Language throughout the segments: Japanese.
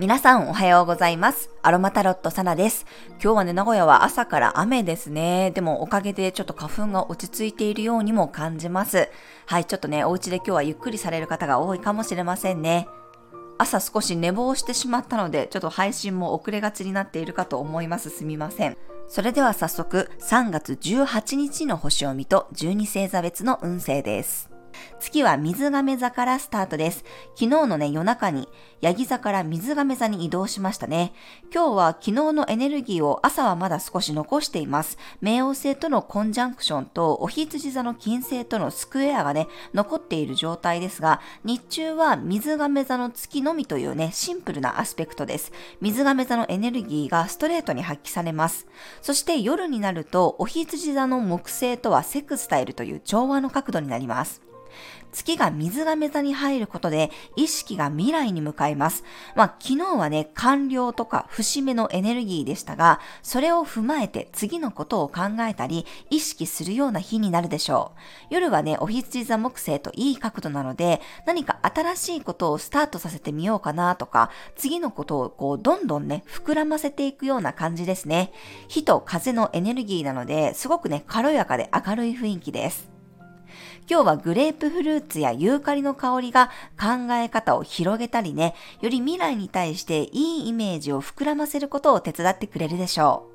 皆さんおはようございます。アロマタロットサナです。今日はね、名古屋は朝から雨ですね。でもおかげでちょっと花粉が落ち着いているようにも感じます。はい、ちょっとね、お家で今日はゆっくりされる方が多いかもしれませんね。朝少し寝坊してしまったので、ちょっと配信も遅れがちになっているかと思います。すみません。それでは早速、3月18日の星を見と12星座別の運勢です。月は水亀座からスタートです。昨日のね、夜中に、ヤギ座から水亀座に移動しましたね。今日は昨日のエネルギーを朝はまだ少し残しています。冥王星とのコンジャンクションと、おひつじ座の金星とのスクエアがね、残っている状態ですが、日中は水亀座の月のみというね、シンプルなアスペクトです。水亀座のエネルギーがストレートに発揮されます。そして夜になると、おひつじ座の木星とはセクスタイルという調和の角度になります。月が水亀座に入ることで意識が未来に向かいます。まあ昨日はね、完了とか節目のエネルギーでしたが、それを踏まえて次のことを考えたり意識するような日になるでしょう。夜はね、お羊座木星といい角度なので、何か新しいことをスタートさせてみようかなとか、次のことをこうどんどんね、膨らませていくような感じですね。火と風のエネルギーなので、すごくね、軽やかで明るい雰囲気です。今日はグレープフルーツやユーカリの香りが考え方を広げたりね、より未来に対していいイメージを膨らませることを手伝ってくれるでしょう。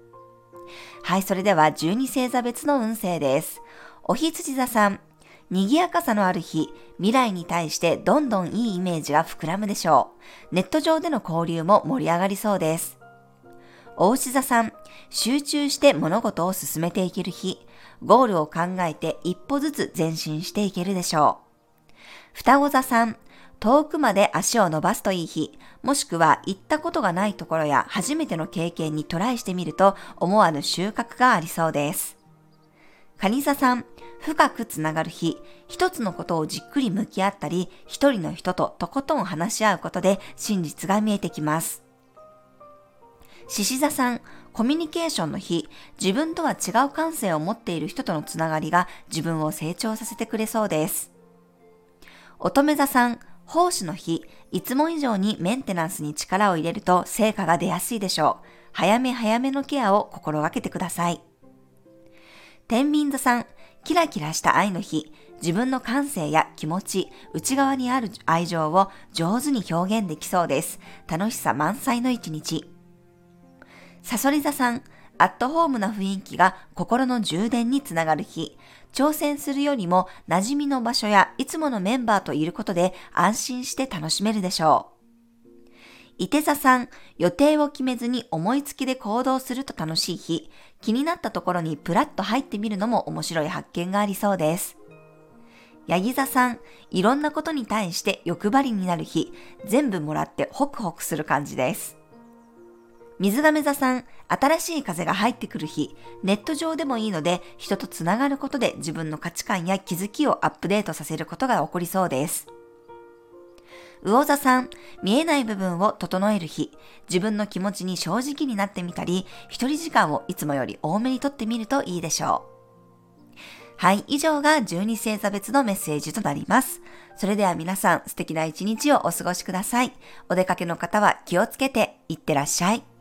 はい、それでは12星座別の運勢です。おひつじ座さん、賑やかさのある日、未来に対してどんどんいいイメージが膨らむでしょう。ネット上での交流も盛り上がりそうです。おうし座さん、集中して物事を進めていける日、ゴールを考えて一歩ずつ前進していけるでしょう。双子座さん、遠くまで足を伸ばすといい日、もしくは行ったことがないところや初めての経験にトライしてみると思わぬ収穫がありそうです。蟹座さん、深くつながる日、一つのことをじっくり向き合ったり、一人の人ととことん話し合うことで真実が見えてきます。獅子座さん、コミュニケーションの日、自分とは違う感性を持っている人とのつながりが自分を成長させてくれそうです。乙女座さん、奉仕の日、いつも以上にメンテナンスに力を入れると成果が出やすいでしょう。早め早めのケアを心がけてください。天秤座さん、キラキラした愛の日、自分の感性や気持ち、内側にある愛情を上手に表現できそうです。楽しさ満載の一日。サソリ座さん、アットホームな雰囲気が心の充電につながる日、挑戦するよりも馴染みの場所やいつものメンバーといることで安心して楽しめるでしょう。伊手座さん、予定を決めずに思いつきで行動すると楽しい日、気になったところにプラッと入ってみるのも面白い発見がありそうです。ヤギ座さん、いろんなことに対して欲張りになる日、全部もらってホクホクする感じです。水亀座さん、新しい風が入ってくる日、ネット上でもいいので、人とつながることで自分の価値観や気づきをアップデートさせることが起こりそうです。魚座さん、見えない部分を整える日、自分の気持ちに正直になってみたり、一人時間をいつもより多めにとってみるといいでしょう。はい、以上が12星座別のメッセージとなります。それでは皆さん素敵な一日をお過ごしください。お出かけの方は気をつけていってらっしゃい。